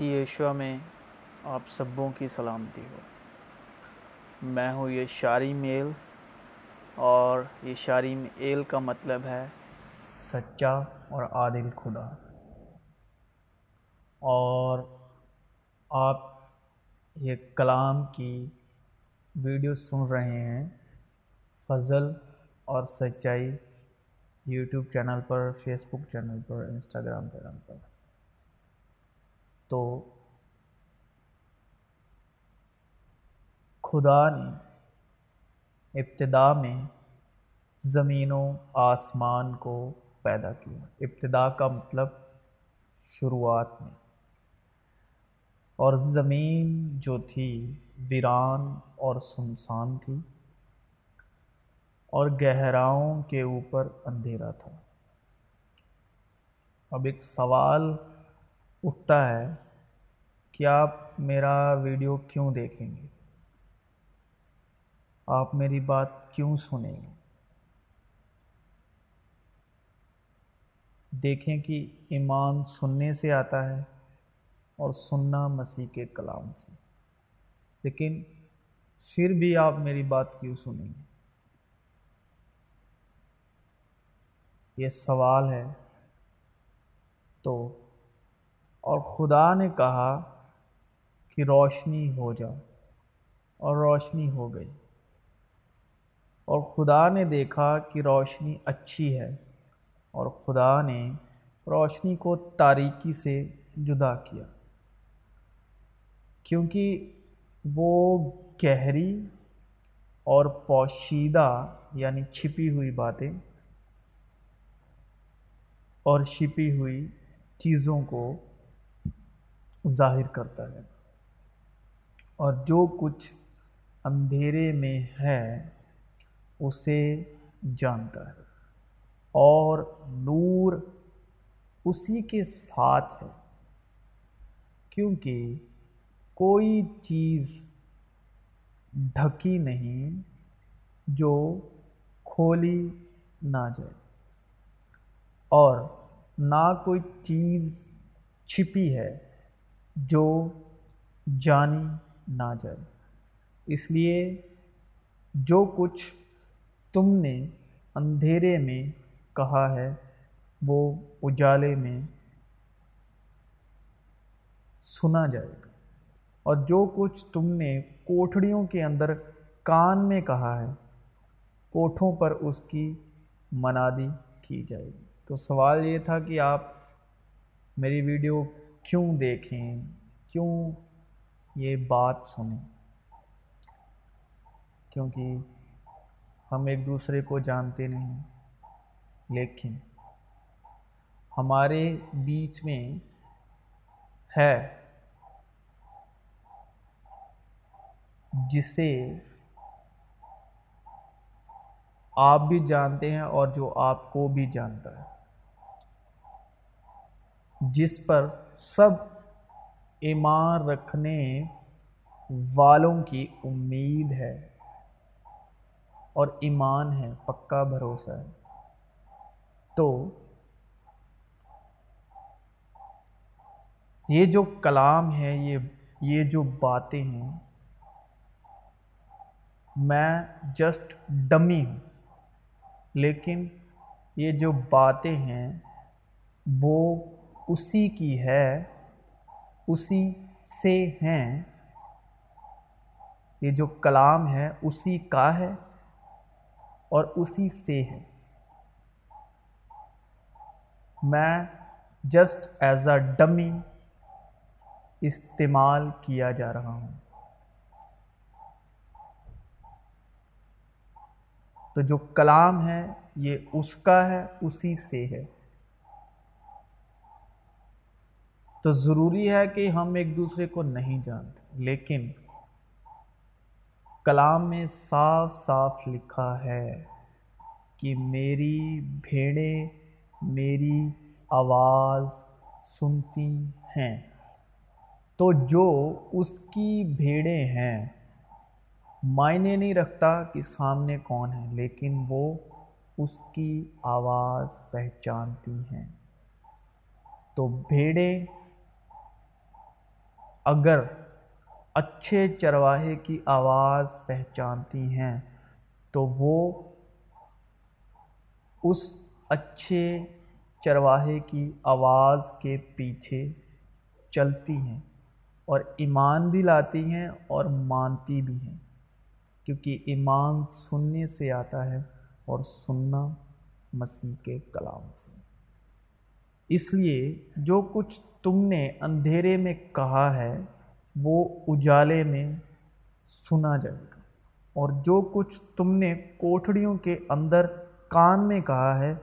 مسی ایشوا میں آپ سبوں کی سلامتی ہو۔ میں ہوں یہ شاری میل اور یہ شاری میل کا مطلب ہے سچا اور عادل خدا۔ اور آپ یہ کلام کی ویڈیو سن رہے ہیں فضل اور سچائی یوٹیوب چینل پر، فیس بک چینل پر، انسٹاگرام چینل پر۔ تو خدا نے ابتدا میں زمین و آسمان کو پیدا کیا۔ ابتدا کا مطلب شروعات میں۔ اور زمین جو تھی ویران اور سنسان تھی اور گہراؤں کے اوپر اندھیرا تھا۔ اب ایک سوال اٹھتا ہے کہ آپ میرا ویڈیو کیوں دیکھیں گے؟ آپ میری بات کیوں سنیں گے؟ دیکھیں کہ ایمان سننے سے آتا ہے اور سننا مسیح کے کلام سے۔ لیکن پھر بھی آپ میری بات کیوں سنیں گے؟ یہ سوال ہے تو اور خدا نے کہا کہ روشنی ہو جا اور روشنی ہو گئی۔ اور خدا نے دیکھا کہ روشنی اچھی ہے، اور خدا نے روشنی کو تاریکی سے جدا کیا۔ کیونکہ وہ گہری اور پوشیدہ یعنی چھپی ہوئی باتیں اور چھپی ہوئی چیزوں کو ظاہر کرتا ہے۔ اور جو کچھ اندھیرے میں ہے، اسے جانتا ہے۔ اور نور اسی کے ساتھ ہے۔ کیونکہ کوئی چیز ڈھکی نہیں جو کھولی نہ جائے۔ اور نہ کوئی چیز چھپی ہے جو جانی نہ جائے۔ اس لیے جو کچھ تم نے اندھیرے میں کہا ہے، وہ اجالے میں سنا جائے گا۔ اور جو کچھ تم نے کوٹھڑیوں کے اندر کان میں کہا ہے، کوٹھوں پر اس کی منادی کی جائے گی۔ تو سوال یہ تھا کہ آپ میری ویڈیو کیوں دیکھیں؟ کیوں یہ بات سنیں؟ کیونکہ ہم ایک دوسرے کو جانتے نہیں، لیکن ہمارے بیچ میں ہے۔ جسے آپ بھی جانتے ہیں اور جو آپ کو بھی جانتا ہے۔ جس پر سب ایمان رکھنے والوں کی امید ہے اور ایمان ہے، پکا بھروسہ ہے۔ تو یہ جو کلام ہے یہ یہ جو باتیں ہیں، میں جسٹ ڈمی ہوں۔ لیکن یہ جو باتیں ہیں، وہ اسی کی ہے، اسی سے ہیں۔ یہ جو کلام ہے، اسی کا ہے اور اسی سے ہے۔ میں جسٹ ایز اے ڈمی استعمال کیا جا رہا ہوں۔ تو جو کلام ہے، یہ اس کا ہے، اسی سے ہے۔ تو ضروری ہے کہ ہم ایک دوسرے کو نہیں جانتے، لیکن کلام میں صاف صاف لکھا ہے کہ میری بھیڑیں میری آواز سنتی ہیں۔ تو جو اس کی بھیڑیں ہیں، معنی نہیں رکھتا کہ سامنے کون ہے، لیکن وہ اس کی آواز پہچانتی ہیں۔ تو بھیڑیں اگر اچھے چرواہے کی آواز پہچانتی ہیں، تو وہ اس اچھے چرواہے کی آواز کے پیچھے چلتی ہیں اور ایمان بھی لاتی ہیں اور مانتی بھی ہیں۔ کیونکہ ایمان سننے سے آتا ہے اور سننا مسیح کے کلام سے۔ اس لیے جو کچھ تم نے اندھیرے میں کہا ہے، وہ اجالے میں سنا جائے گا۔ اور جو کچھ تم نے کوٹھڑیوں کے اندر کان میں کہا ہے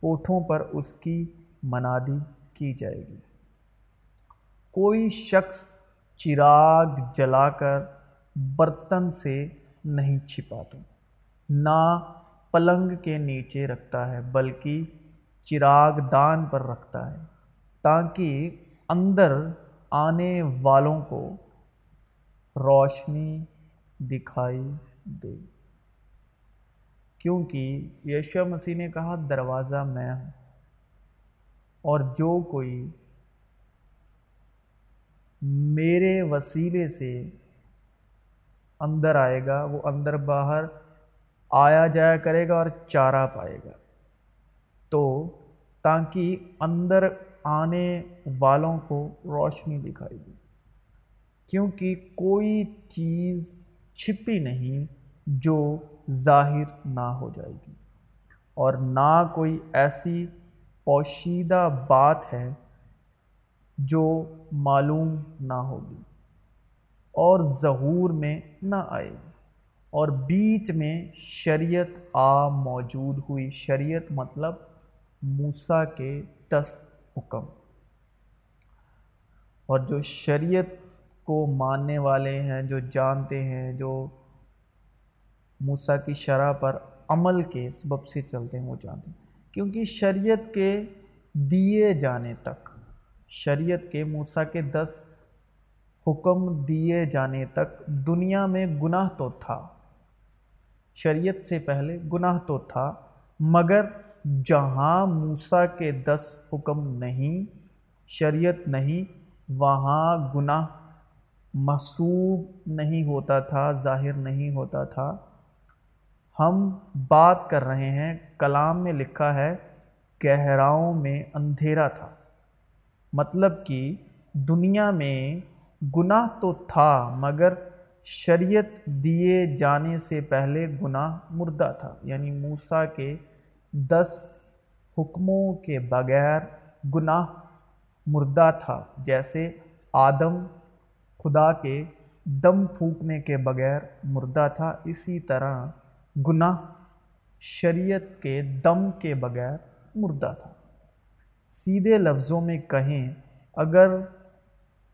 کوٹھوں پر اس کی منادی کی جائے گی۔ کوئی شخص چراغ جلا کر برتن سے نہیں چھپاتا، نہ پلنگ کے نیچے رکھتا ہے، بلکہ چراغ دان پر رکھتا ہے تاکہ اندر آنے والوں کو روشنی دکھائی دے۔ کیونکہ یشو مسیح نے کہا، دروازہ میں ہوں اور جو کوئی میرے وسیلے سے اندر آئے گا، وہ اندر باہر آیا جایا کرے گا اور چارہ پائے گا۔ تو تاکہ اندر آنے والوں کو روشنی دکھائی دی۔ کیونکہ کوئی چیز چھپی نہیں جو ظاہر نہ ہو جائے گی۔ اور نہ کوئی ایسی پوشیدہ بات ہے جو معلوم نہ ہوگی۔ اور ظہور میں نہ آئے گی۔ اور بیچ میں شریعت آ موجود ہوئی۔ شریعت مطلب موسیٰ کے دس حکم۔ اور جو شریعت کو ماننے والے ہیں، جو جانتے ہیں، جو موسیٰ کی شرح پر عمل کے سبب سے چلتے ہیں، وہ جانتے ہیں۔ کیونکہ شریعت کے دیے جانے تک، شریعت کے موسیٰ کے دس حکم دیے جانے تک دنیا میں گناہ تو تھا۔ شریعت سے پہلے گناہ تو تھا، مگر جہاں موسیٰ کے دس حکم نہیں، شریعت نہیں، وہاں گناہ محسوب نہیں ہوتا تھا، ظاہر نہیں ہوتا تھا۔ ہم بات کر رہے ہیں، کلام میں لکھا ہے، گہراؤں میں اندھیرا تھا۔ مطلب کہ دنیا میں گناہ تو تھا، مگر شریعت دیے جانے سے پہلے گناہ مردہ تھا۔ یعنی موسیٰ کے دس حکموں کے بغیر گناہ مردہ تھا، جیسے آدم خدا کے دم پھونکنے کے بغیر مردہ تھا۔ اسی طرح گناہ شریعت کے دم کے بغیر مردہ تھا۔ سیدھے لفظوں میں کہیں، اگر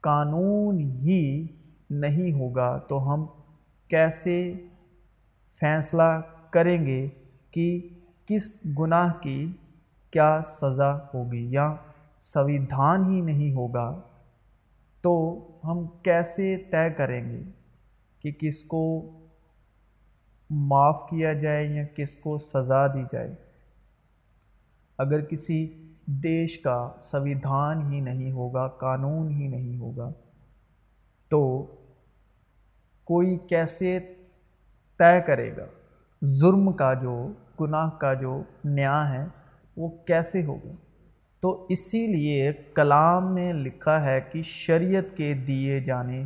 قانون ہی نہیں ہوگا تو ہم کیسے فیصلہ کریں گے کہ کس گناہ کی کیا سزا ہوگی یا سویدھان ہی نہیں ہوگا تو ہم کیسے طے کریں گے کہ کس کو معاف کیا جائے یا کس کو سزا دی جائے؟ اگر کسی دیش کا سویدھان ہی نہیں ہوگا، قانون ہی نہیں ہوگا، تو کوئی کیسے طے کرے گا؟ ظلم کا جو گناہ کا جو نیا ہے، وہ کیسے ہوگا تو اسی لیے کلام میں لکھا ہے کہ شریعت کے دیے جانے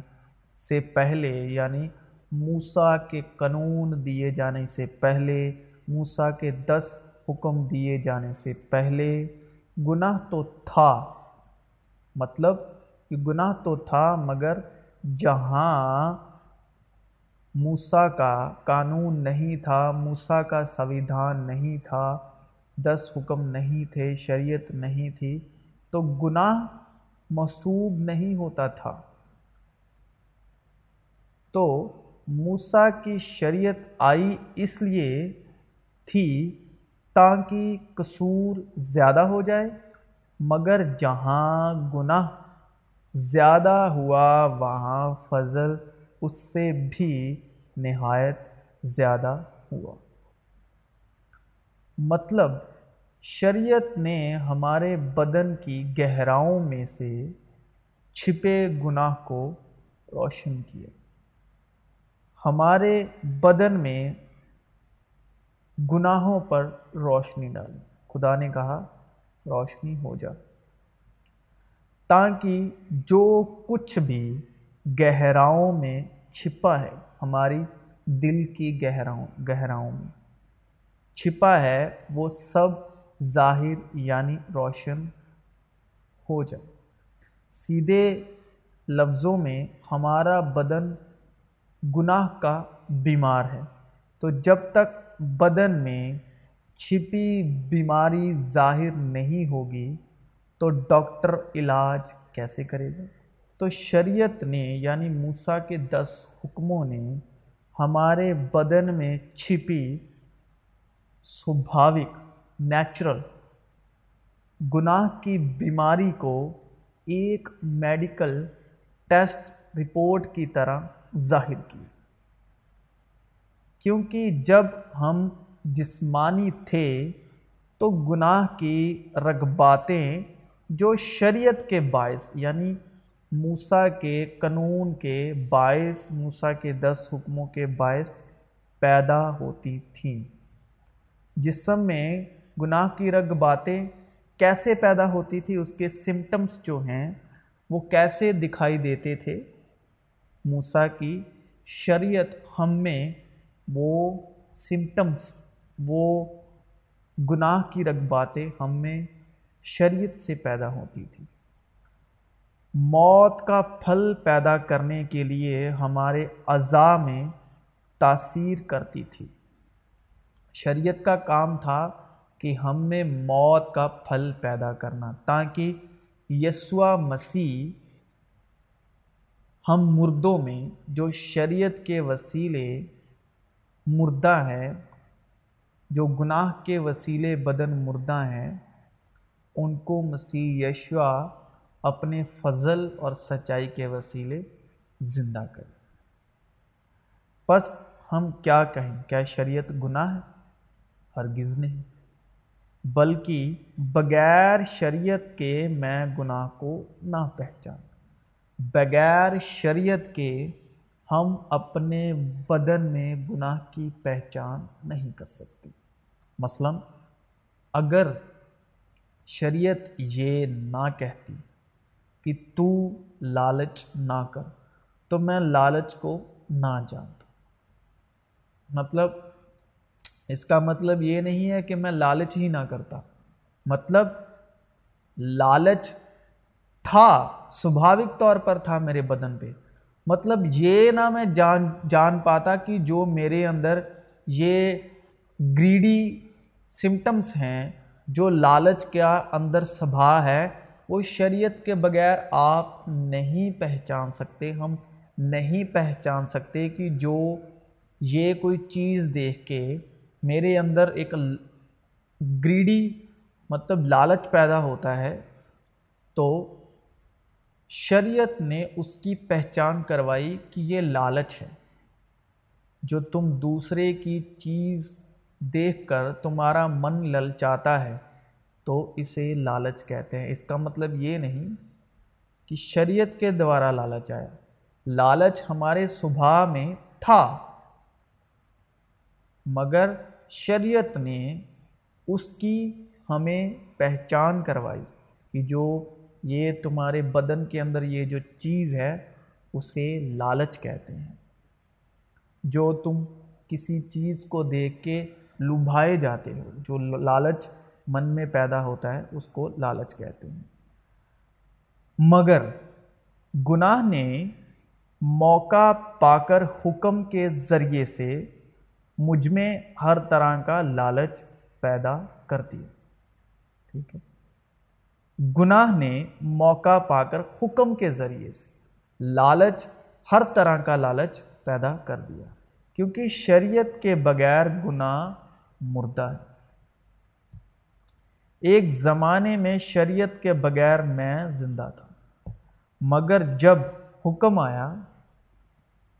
سے پہلے یعنی موسیٰ کے قانون دیے جانے سے پہلے، موسیٰ کے دس حکم دیے جانے سے پہلے، گناہ تو تھا۔ مطلب کہ گناہ تو تھا، مگر جہاں موسیٰ کا قانون نہیں تھا، موسیٰ کا سویدھان نہیں تھا، دس حکم نہیں تھے، شریعت نہیں تھی، تو گناہ مصوب نہیں ہوتا تھا۔ تو موسیٰ کی شریعت آئی اس لیے تھی تاکہ قصور زیادہ ہو جائے، مگر جہاں گناہ زیادہ ہوا، وہاں فضل اس سے بھی نہایت زیادہ ہوا۔ مطلب شریعت نے ہمارے بدن کی گہراؤں میں سے چھپے گناہ کو روشن کیا۔ ہمارے بدن میں گناہوں پر روشنی ڈالی۔ خدا نے کہا، روشنی ہو جا۔ تاکہ جو کچھ بھی گہراؤں میں چھپا ہے ہماری دل کی گہراؤں گہراؤں میں۔ چھپا ہے وہ سب ظاہر یعنی روشن ہو جائے۔ سیدھے لفظوں میں ہمارا بدن گناہ کا بیمار ہے۔ تو جب تک بدن میں چھپی بیماری ظاہر نہیں ہوگی تو ڈاکٹر علاج کیسے کرے گا؟ تو شریعت نے یعنی موسیٰ کے دس حکموں نے ہمارے بدن میں چھپی سبھاوک نیچرل گناہ کی بیماری کو ایک میڈیکل ٹیسٹ رپورٹ کی طرح ظاہر کی۔ کیونکہ جب ہم جسمانی تھے تو گناہ کی رغباتیں جو شریعت کے باعث یعنی موسیٰ کے قانون کے باعث، موسیٰ کے دس حکموں کے باعث پیدا ہوتی تھیں جسم میں گناہ کی رغباتیں کیسے پیدا ہوتی تھی اس کے سمٹمز جو ہیں، وہ کیسے دکھائی دیتے تھے؟ موسیٰ کی شریعت ہم میں وہ سمٹمز وہ گناہ کی رغباتیں ہم میں شریعت سے پیدا ہوتی تھی موت کا پھل پیدا کرنے کے لیے ہمارے اعضاء میں تاثیر کرتی تھی۔ شریعت کا کام تھا کہ ہم میں موت کا پھل پیدا کرنا، تاکہ یسوع مسیح ہم مردوں میں، جو شریعت کے وسیلے مردہ ہیں، جو گناہ کے وسیلے بدن مردہ ہیں، ان کو مسیح یشوا اپنے فضل اور سچائی کے وسیلے زندہ کرے بس ہم کیا کہیں؟ کیا شریعت گناہ ہے؟ ہرگز نہیں۔ بلکہ بغیر شریعت کے میں گناہ کو نہ پہچان۔ بغیر شریعت کے ہم اپنے بدن میں گناہ کی پہچان نہیں کر سکتے۔ مثلا، اگر شریعت یہ نہ کہتی کہ تو لالچ نہ کر، تو میں لالچ کو نہ جانتا۔ مطلب اس کا مطلب یہ نہیں ہے کہ میں لالچ ہی نہ کرتا۔ مطلب لالچ تھا، سبھاوک طور پر تھا میرے بدن پہ۔ مطلب یہ نہ میں جان جان پاتا کہ جو میرے اندر یہ گریڈی سمٹمز ہیں، جو لالچ کیا اندر سبھا ہے وہ شریعت کے بغیر آپ نہیں پہچان سکتے، ہم نہیں پہچان سکتے کہ جو یہ کوئی چیز دیکھ کے میرے اندر ایک گریڈی مطلب لالچ پیدا ہوتا ہے، تو شریعت نے اس کی پہچان کروائی کہ یہ لالچ ہے۔ جو تم دوسرے کی چیز دیکھ کر تمہارا من للچاتا ہے تو اسے لالچ کہتے ہیں۔ اس کا مطلب یہ نہیں کہ شریعت کے دوارا لالچ آیا۔ لالچ ہمارے صبح میں تھا، مگر شریعت نے اس کی ہمیں پہچان کروائی کہ جو یہ تمہارے بدن کے اندر یہ جو چیز ہے، اسے لالچ کہتے ہیں۔ جو تم کسی چیز کو دیکھ کے لبھائے جاتے ہو، جو لالچ من میں پیدا ہوتا ہے، اس کو لالچ کہتے ہیں۔ مگر گناہ نے موقع پا کر حکم کے ذریعے سے مجھ میں ہر طرح کا لالچ پیدا کر دیا۔ ٹھیک ہے۔ گناہ نے موقع پا کر حکم کے ذریعے سے لالچ، ہر طرح کا لالچ پیدا کر دیا۔ کیونکہ شریعت کے بغیر گناہ مردہ ہے۔ ایک زمانے میں شریعت کے بغیر میں زندہ تھا۔ مگر جب حکم آیا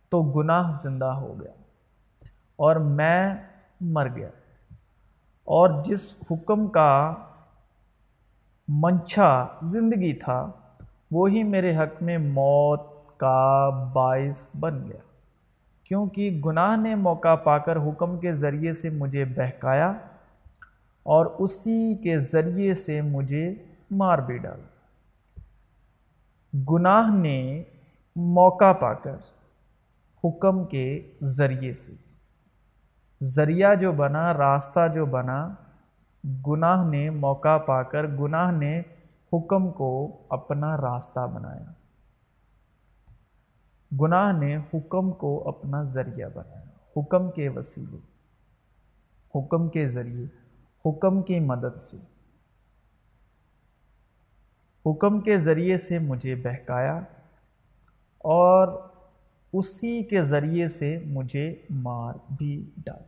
تو گناہ زندہ ہو گیا اور میں مر گیا۔ اور جس حکم کا منچا زندگی تھا، وہی میرے حق میں موت کا باعث بن گیا۔ کیونکہ گناہ نے موقع پا کر حکم کے ذریعے سے مجھے بہکایا اور اسی کے ذریعے سے مجھے مار بھی ڈالا گناہ نے موقع پا کر حکم کے ذریعے سے۔ ذریعہ جو بنا، راستہ جو بنا، گناہ نے موقع پا کر گناہ نے حکم کو اپنا راستہ بنایا۔ گناہ نے حکم کو اپنا ذریعہ بنایا۔ حکم کے وسیلے۔ حکم کے ذریعے۔ حکم کی مدد سے۔ حکم کے ذریعے سے مجھے بہکایا اور اسی کے ذریعے سے مجھے مار بھی ڈال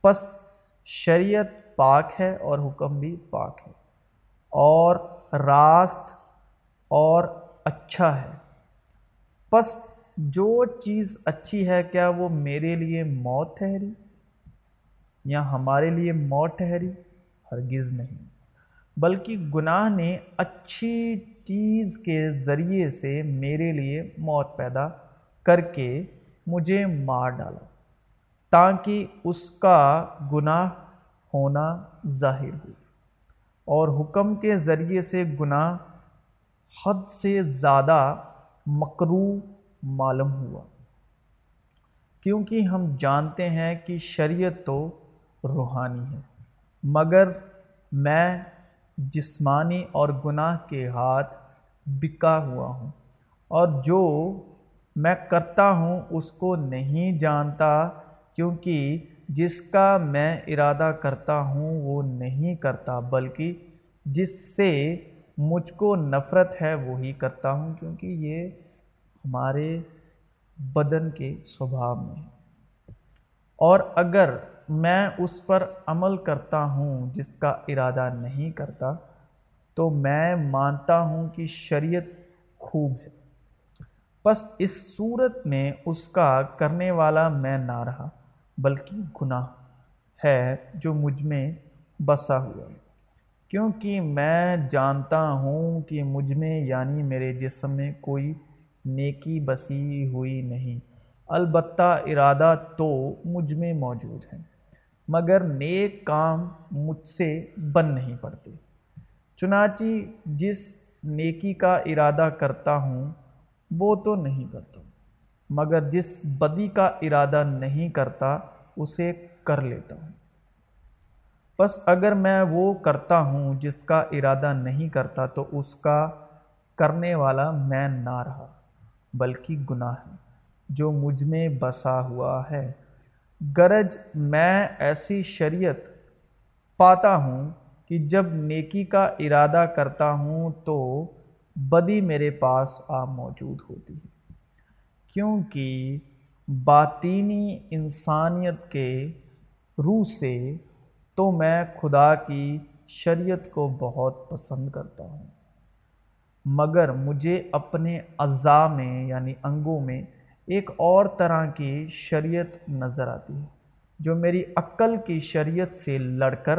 پس شریعت پاک ہے اور حکم بھی پاک ہے اور راست اور اچھا ہے۔ پس جو چیز اچھی ہے، کیا وہ میرے لیے موت ٹھہری؟ یا ہمارے لیے موت ٹھہری، ہرگز نہیں۔ بلکہ گناہ نے اچھی چیز کے ذریعے سے میرے لیے موت پیدا کر کے مجھے مار ڈالا، تاکہ اس کا گناہ ہونا ظاہر ہو۔ اور حکم کے ذریعے سے گناہ حد سے زیادہ مکرو معلوم ہوا۔ کیونکہ ہم جانتے ہیں کہ شریعت تو روحانی ہے۔ مگر میں جسمانی اور گناہ کے ہاتھ بکا ہوا ہوں اور جو میں کرتا ہوں اس کو نہیں جانتا، کیونکہ جس کا میں ارادہ کرتا ہوں وہ نہیں کرتا، بلکہ جس سے مجھ کو نفرت ہے وہی کرتا ہوں، کیونکہ یہ ہمارے بدن کے سوبھاؤ میں اور اگر میں اس پر عمل کرتا ہوں جس کا ارادہ نہیں کرتا، تو میں مانتا ہوں کہ شریعت خوب ہے۔ پس اس صورت میں اس کا کرنے والا میں نہ رہا، بلکہ گناہ ہے جو مجھ میں بسا ہوا ہے۔ کیونکہ میں جانتا ہوں کہ مجھ میں یعنی میرے جسم میں کوئی نیکی بسی ہوئی نہیں۔ البتہ ارادہ تو مجھ میں موجود ہے۔ مگر نیک کام مجھ سے بن نہیں پڑتے۔ چنانچہ جس نیکی کا ارادہ کرتا ہوں، وہ تو نہیں کرتا۔ مگر جس بدی کا ارادہ نہیں کرتا، اسے کر لیتا ہوں۔ بس اگر میں وہ کرتا ہوں جس کا ارادہ نہیں کرتا، تو اس کا کرنے والا میں نہ رہا، بلکہ گناہ ہے، جو مجھ میں بسا ہوا ہے۔ گرج میں ایسی شریعت پاتا ہوں کہ جب نیکی کا ارادہ کرتا ہوں تو بدی میرے پاس آ موجود ہوتی ہے۔ کیونکہ باطینی انسانیت کے روح سے تو میں خدا کی شریعت کو بہت پسند کرتا ہوں، مگر مجھے اپنے اعضاء میں یعنی انگوں میں ایک اور طرح کی شریعت نظر آتی ہے، جو میری عقل کی شریعت سے لڑ کر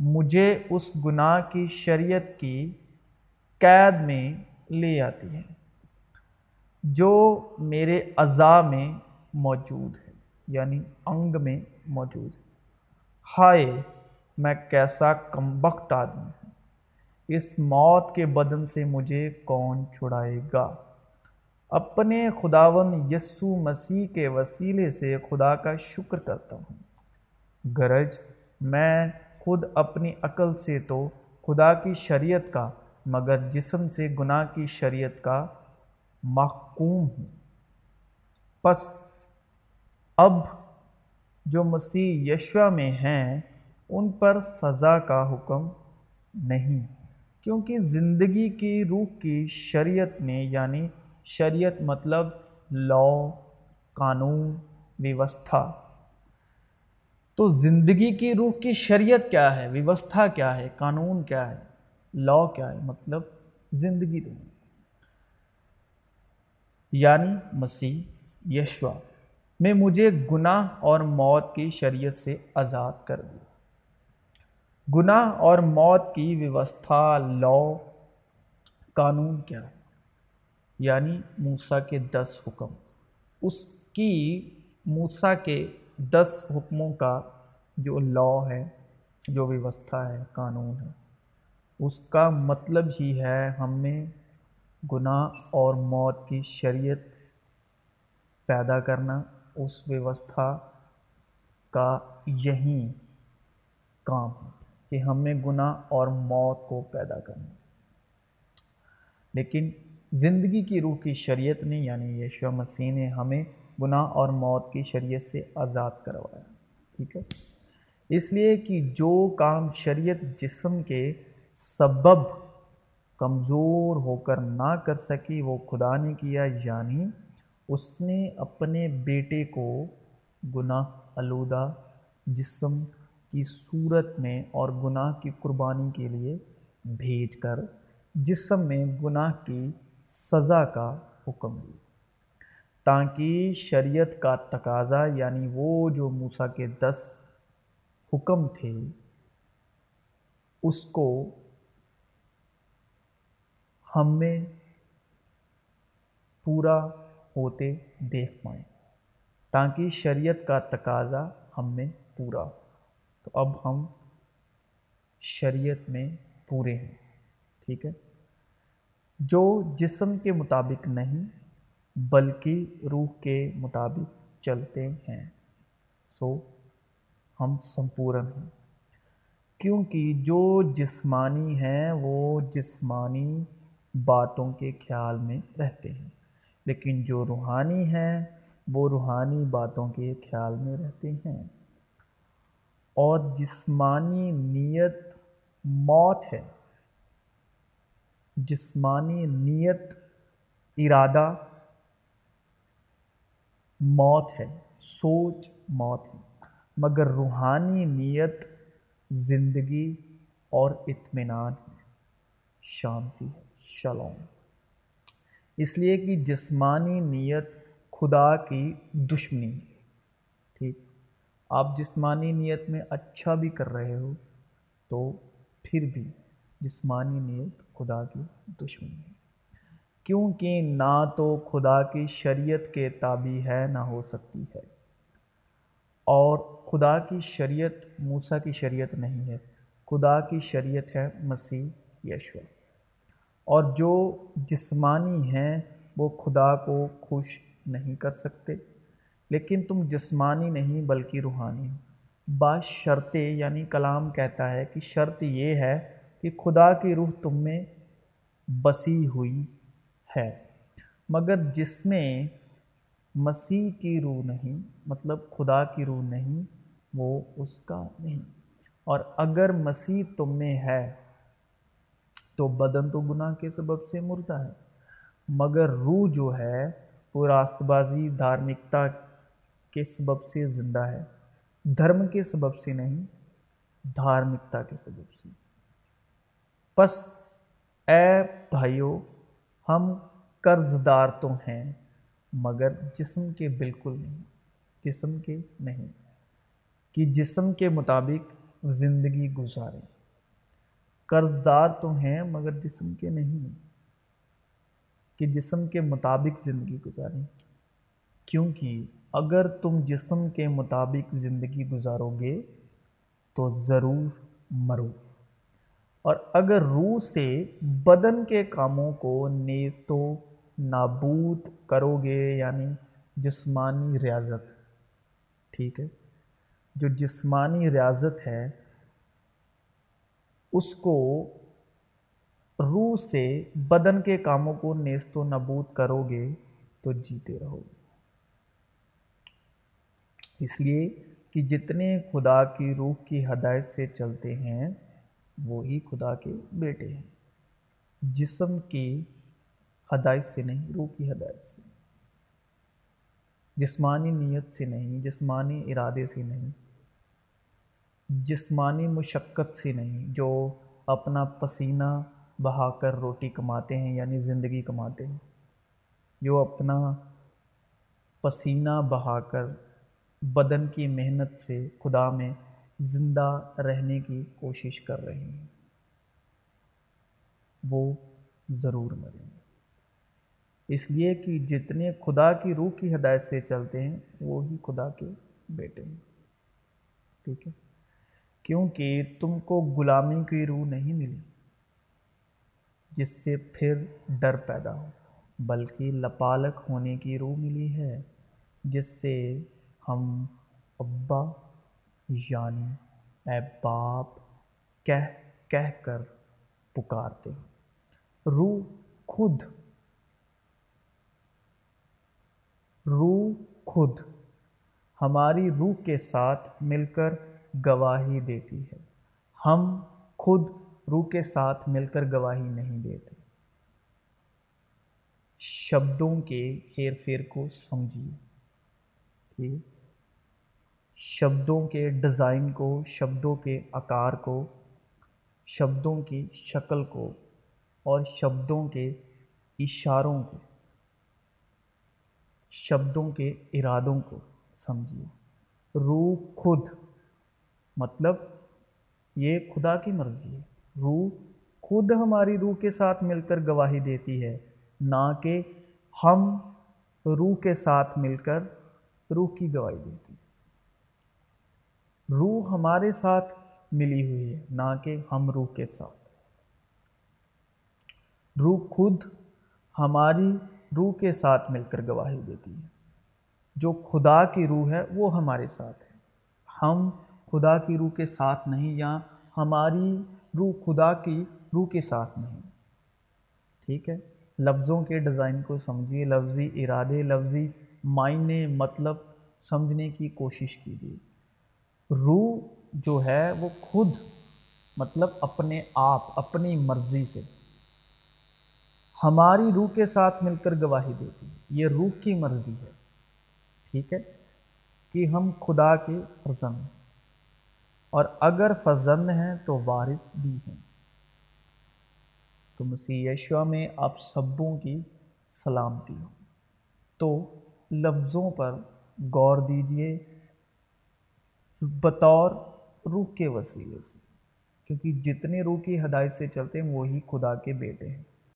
مجھے اس گناہ کی شریعت کی قید میں لے آتی ہے، جو میرے اعضاء میں موجود ہے یعنی انگ میں موجود ہے۔ ہائے، میں کیسا کمبخت آدمی ہوں، اس موت کے بدن سے مجھے کون چھڑائے گا؟ اپنے خداون یسو مسیح کے وسیلے سے خدا کا شکر کرتا ہوں۔ گرج، میں خود اپنی عقل سے تو خدا کی شریعت کا، مگر جسم سے گناہ کی شریعت کا محکوم ہوں۔ پس، اب جو مسیح یشوا میں ہیں، ان پر سزا کا حکم نہیں، کیونکہ زندگی کی روح کی شریعت نے یعنی شریعت مطلب لا قانون، ویوستھا۔ تو زندگی کی روح کی شریعت کیا ہے؟ ویوستھا کیا ہے؟ قانون کیا ہے؟ لا کیا ہے؟ مطلب زندگی دینی یعنی مسیح یشوا، میں مجھے گناہ اور موت کی شریعت سے آزاد کر دیا گناہ اور موت کی ویوستھا لا قانون کیا ہے؟ یعنی موسیٰ کے دس حکم۔ اس کی موسیٰ کے دس حکموں کا جو لا ہے، جو ویوستھا ہے، قانون ہے، اس کا مطلب ہی ہے ہمیں گناہ اور موت کی شریعت پیدا کرنا۔ اس ویوستھا کا یہی کام ہے کہ ہمیں گناہ اور موت کو پیدا کرنا۔ لیکن زندگی کی روح کی شریعت نے یعنی یشو مسیح نے ہمیں گناہ اور موت کی شریعت سے آزاد کروایا، ٹھیک ہے؟ اس لیے کہ جو کام شریعت جسم کے سبب کمزور ہو کر نہ کر سکی، وہ خدا نے کیا یعنی اس نے اپنے بیٹے کو گناہ آلودہ جسم کی صورت میں اور گناہ کی قربانی کے لیے بھیج کر جسم میں گناہ کی سزا کا حکم۔ دی تاکہ شریعت کا تقاضا یعنی وہ جو موسیٰ کے دس حکم تھے، اس کو ہم میں پورا ہوتے دیکھ پائیں۔ تاکہ شریعت کا تقاضا ہم میں پورا ہو۔ تو اب ہم شریعت میں پورے ہیں۔ ٹھیک ہے؟ جو جسم کے مطابق نہیں بلکہ روح کے مطابق چلتے ہیں۔ سو ہم سمپورن ہیں۔ کیونکہ جو جسمانی ہیں وہ جسمانی باتوں کے خیال میں رہتے ہیں، لیکن جو روحانی ہیں وہ روحانی باتوں کے خیال میں رہتے ہیں۔ اور جسمانی نیت موت ہے۔ جسمانی نیت، ارادہ، موت ہے، سوچ موت ہے۔ مگر روحانی نیت، زندگی اور اطمینان ہے۔ شانتی ہے۔ شلوم۔ اس لیے کہ جسمانی نیت خدا کی دشمنی ہے۔ ٹھیک۔ آپ جسمانی نیت میں اچھا بھی کر رہے ہو تو پھر بھی جسمانی نیت خدا کی دشمنی ہے۔ کیونکہ نہ تو خدا کی شریعت کے تابع ہے، نہ ہو سکتی ہے۔ اور خدا کی شریعت موسیٰ کی شریعت نہیں ہے۔ خدا کی شریعت ہے مسیح یشور اور جو جسمانی ہیں، وہ خدا کو خوش نہیں کر سکتے۔ لیکن تم جسمانی نہیں، بلکہ روحانی۔ بعض شرطیں یعنی کلام کہتا ہے کہ شرط یہ ہے کہ خدا کی روح تم میں بسی ہوئی ہے۔ مگر جس میں مسیح کی روح نہیں مطلب خدا کی روح نہیں، وہ اس کا نہیں۔ اور اگر مسیح تم میں ہے تو بدن تو گناہ کے سبب سے مردہ ہے، مگر روح جو ہے وہ راست بازی دھارمکتا کے سبب سے زندہ ہے، دھرم کے سبب سے نہیں، دھارمکتا کے سبب سے۔ پس اے بھائیو، ہم قرض دار تو ہیں، مگر جسم کے بالکل نہیں، جسم کے نہیں، کہ جسم کے مطابق زندگی گزاریں۔ قرض دار تو ہیں، مگر جسم کے نہیں کہ جسم کے مطابق زندگی گزاریں۔ کیونکہ اگر تم جسم کے مطابق زندگی گزارو گے، تو ضرور مرو۔ اور اگر روح سے بدن کے کاموں کو نیز تو نابود کرو گے یعنی جسمانی ریاضت۔ ٹھیک ہے؟ جو جسمانی ریاضت ہے، اس کو روح سے بدن کے کاموں کو نیست و نبود کرو گے تو جیتے رہو گے۔ اس لیے کہ جتنے خدا کی روح کی ہدایت سے چلتے ہیں وہی خدا کے بیٹے ہیں۔ جسم کی ہدایت سے نہیں، روح کی ہدایت سے۔ جسمانی نیت سے نہیں، جسمانی ارادے سے نہیں۔ جسمانی مشقت سے نہیں، جو اپنا پسینہ بہا کر روٹی کماتے ہیں یعنی زندگی کماتے ہیں۔ جو اپنا پسینہ بہا کر بدن کی محنت سے خدا میں زندہ رہنے کی کوشش کر رہے ہیں۔ وہ ضرور مریں۔ گے اس لیے کہ جتنے خدا کی روح کی ہدایت سے چلتے ہیں، وہی خدا کے بیٹے ہیں۔ ٹھیک ہے؟ کیونکہ تم کو غلامی کی روح نہیں ملی، جس سے پھر ڈر پیدا ہو، بلکہ لپالک ہونے کی روح ملی ہے، جس سے ہم ابا یعنی اے باپ، کہہ کہہ کر پکارتے۔ روح خود روح خود ہماری روح کے ساتھ مل کر گواہی دیتی ہے۔ ہم خود روح کے ساتھ مل کر گواہی نہیں دیتے۔ شبدوں کے ہیر پھیر کو سمجھیے۔ ٹھیک شبدوں کے ڈیزائن کو، شبدوں کے آکار کو، شبدوں کی شکل کو اور شبدوں کے اشاروں کو، شبدوں کے ارادوں کو سمجھیے۔ روح خود مطلب یہ خدا کی مرضی ہے۔ روح خود ہماری روح کے ساتھ مل کر گواہی دیتی ہے، نہ کہ ہم روح کے ساتھ مل کر روح کی گواہی دیتی روح ہمارے ساتھ ملی ہوئی ہے، نہ کہ ہم روح کے ساتھ۔ روح خود ہماری روح کے ساتھ مل کر گواہی دیتی ہے۔ جو خدا کی روح ہے، وہ ہمارے ساتھ ہے۔ ہم خدا کی روح کے ساتھ نہیں، یا ہماری روح خدا کی روح کے ساتھ نہیں۔ ٹھیک ہے؟ لفظوں کے ڈیزائن کو سمجھیے۔ لفظی ارادے، لفظی معنی مطلب سمجھنے کی کوشش کیجیے۔ روح جو ہے وہ خود مطلب اپنے آپ، اپنی مرضی سے ہماری روح کے ساتھ مل کر گواہی دیتی یہ روح کی مرضی ہے۔ ٹھیک ہے؟ کہ ہم خدا کے فرزند ہیں۔ اور اگر فرزند ہیں تو وارث بھی ہیں۔ تو مسیح یشوا میں آپ سبوں کی سلامتی ہو۔ تو لفظوں پر غور دیجیے۔ بطور روح کے وسیلے سے، کیونکہ جتنے روح کی ہدایت سے چلتے ہیں، وہی خدا کے بیٹے ہیں۔